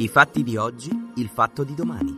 I fatti di oggi, il fatto di domani.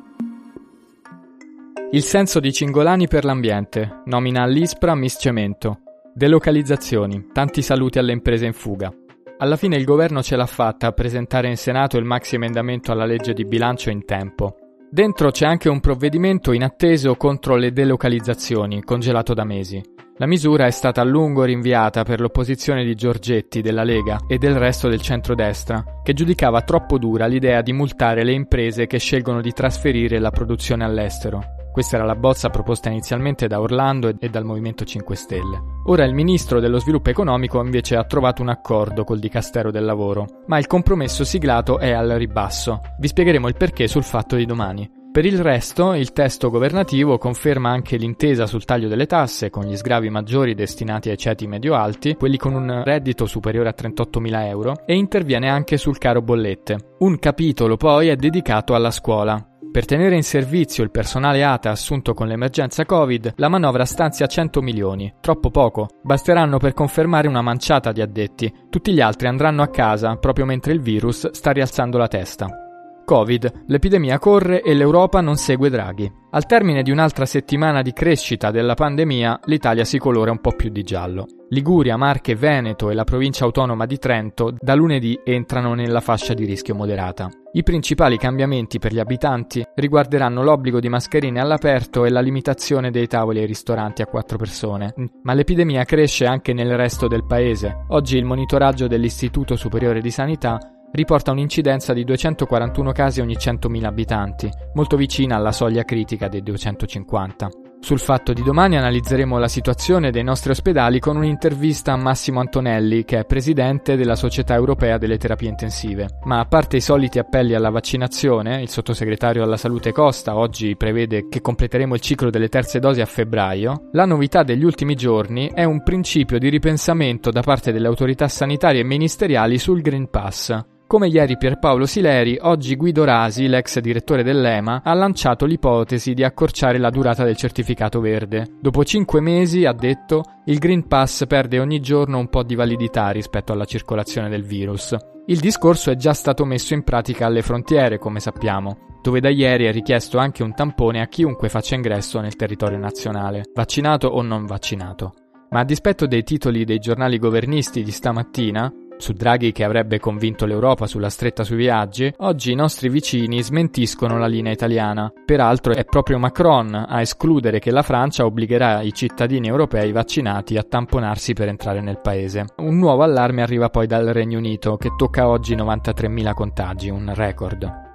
Il senso di Cingolani per l'ambiente. Nomina all'ISPRA Miss Cemento. Delocalizzazioni. Tanti saluti alle imprese in fuga. Alla fine il governo ce l'ha fatta a presentare in Senato il maxi emendamento alla legge di bilancio in tempo. Dentro c'è anche un provvedimento inatteso contro le delocalizzazioni, congelato da mesi. La misura è stata a lungo rinviata per l'opposizione di Giorgetti della Lega e del resto del centrodestra, che giudicava troppo dura l'idea di multare le imprese che scelgono di trasferire la produzione all'estero. Questa era la bozza proposta inizialmente da Orlando e dal Movimento 5 Stelle. Ora il ministro dello sviluppo economico invece ha trovato un accordo col Dicastero del Lavoro, ma il compromesso siglato è al ribasso. Vi spiegheremo il perché sul fatto di domani. Per il resto, il testo governativo conferma anche l'intesa sul taglio delle tasse, con gli sgravi maggiori destinati ai ceti medio-alti, quelli con un reddito superiore a 38.000 euro, e interviene anche sul caro bollette. Un capitolo poi è dedicato alla scuola. Per tenere in servizio il personale ATA assunto con l'emergenza Covid, la manovra stanzia 100 milioni. Troppo poco. Basteranno per confermare una manciata di addetti. Tutti gli altri andranno a casa proprio mentre il virus sta rialzando la testa. Covid, l'epidemia corre e l'Europa non segue Draghi. Al termine di un'altra settimana di crescita della pandemia, l'Italia si colora un po' più di giallo. Liguria, Marche, Veneto e la provincia autonoma di Trento da lunedì entrano nella fascia di rischio moderata. I principali cambiamenti per gli abitanti riguarderanno l'obbligo di mascherine all'aperto e la limitazione dei tavoli ai ristoranti a quattro persone. Ma l'epidemia cresce anche nel resto del paese. Oggi il monitoraggio dell'Istituto Superiore di Sanità riporta un'incidenza di 241 casi ogni 100.000 abitanti, molto vicina alla soglia critica dei 250. Sul fatto di domani analizzeremo la situazione dei nostri ospedali con un'intervista a Massimo Antonelli, che è presidente della Società Europea delle Terapie Intensive. Ma a parte i soliti appelli alla vaccinazione, il sottosegretario alla Salute Costa oggi prevede che completeremo il ciclo delle terze dosi a febbraio, la novità degli ultimi giorni è un principio di ripensamento da parte delle autorità sanitarie e ministeriali sul Green Pass, come ieri Pierpaolo Sileri, oggi Guido Rasi, l'ex direttore dell'EMA, ha lanciato l'ipotesi di accorciare la durata del certificato verde. Dopo cinque mesi, ha detto, il Green Pass perde ogni giorno un po' di validità rispetto alla circolazione del virus. Il discorso è già stato messo in pratica alle frontiere, come sappiamo, dove da ieri è richiesto anche un tampone a chiunque faccia ingresso nel territorio nazionale, vaccinato o non vaccinato. Ma a dispetto dei titoli dei giornali governisti di stamattina, su Draghi che avrebbe convinto l'Europa sulla stretta sui viaggi, oggi i nostri vicini smentiscono la linea italiana. Peraltro è proprio Macron a escludere che la Francia obbligherà i cittadini europei vaccinati a tamponarsi per entrare nel paese. Un nuovo allarme arriva poi dal Regno Unito che tocca oggi 93.000 contagi, un record.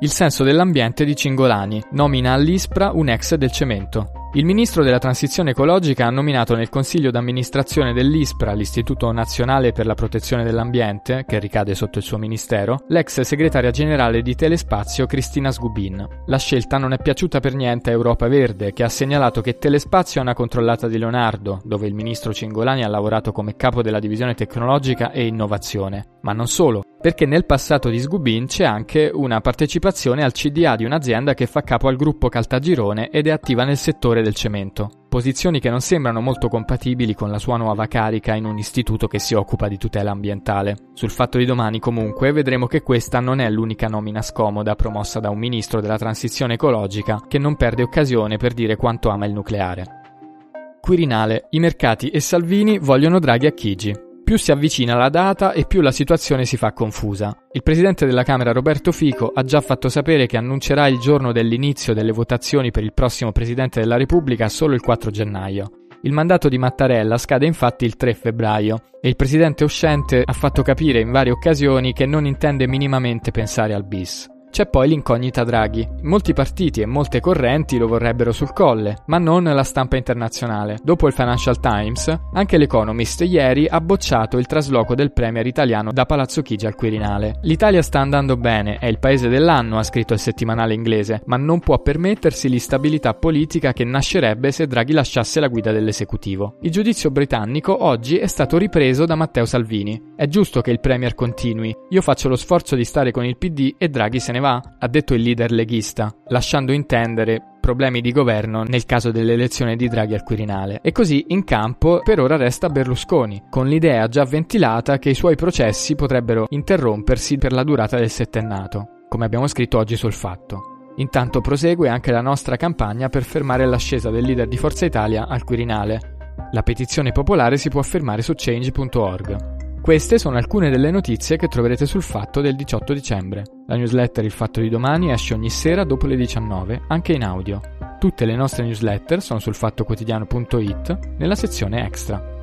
Il senso dell'ambiente di Cingolani nomina all'ISPRA un ex del cemento. Il ministro della transizione ecologica ha nominato nel consiglio d'amministrazione dell'ISPRA, l'Istituto Nazionale per la Protezione dell'Ambiente, che ricade sotto il suo ministero, l'ex segretaria generale di Telespazio Cristina Sgubin. La scelta non è piaciuta per niente a Europa Verde, che ha segnalato che Telespazio è una controllata di Leonardo, dove il ministro Cingolani ha lavorato come capo della divisione tecnologica e innovazione. Ma non solo, perché nel passato di Sgubin c'è anche una partecipazione al CDA di un'azienda che fa capo al gruppo Caltagirone ed è attiva nel settore del cemento. Posizioni che non sembrano molto compatibili con la sua nuova carica in un istituto che si occupa di tutela ambientale. Sul fatto di domani, comunque, vedremo che questa non è l'unica nomina scomoda promossa da un ministro della transizione ecologica che non perde occasione per dire quanto ama il nucleare. Quirinale, i mercati e Salvini vogliono Draghi a Chigi. Più si avvicina la data e più la situazione si fa confusa. Il presidente della Camera Roberto Fico ha già fatto sapere che annuncerà il giorno dell'inizio delle votazioni per il prossimo presidente della Repubblica solo il 4 gennaio. Il mandato di Mattarella scade infatti il 3 febbraio e il presidente uscente ha fatto capire in varie occasioni che non intende minimamente pensare al bis. C'è poi l'incognita Draghi. Molti partiti e molte correnti lo vorrebbero sul colle, ma non la stampa internazionale. Dopo il Financial Times, anche l'Economist ieri ha bocciato il trasloco del premier italiano da Palazzo Chigi al Quirinale. L'Italia sta andando bene, è il paese dell'anno, ha scritto il settimanale inglese, ma non può permettersi l'instabilità politica che nascerebbe se Draghi lasciasse la guida dell'esecutivo. Il giudizio britannico oggi è stato ripreso da Matteo Salvini. È giusto che il premier continui. Io faccio lo sforzo di stare con il PD e Draghi se ne va, ha detto il leader leghista, lasciando intendere problemi di governo nel caso dell'elezione di Draghi al Quirinale. E così in campo per ora resta Berlusconi, con l'idea già ventilata che i suoi processi potrebbero interrompersi per la durata del settennato, come abbiamo scritto oggi sul fatto. Intanto prosegue anche la nostra campagna per fermare l'ascesa del leader di Forza Italia al Quirinale. La petizione popolare si può fermare su change.org. Queste sono alcune delle notizie che troverete sul Fatto del 18 dicembre. La newsletter Il Fatto di domani esce ogni sera dopo le 19, anche in audio. Tutte le nostre newsletter sono sul fattoquotidiano.it nella sezione extra.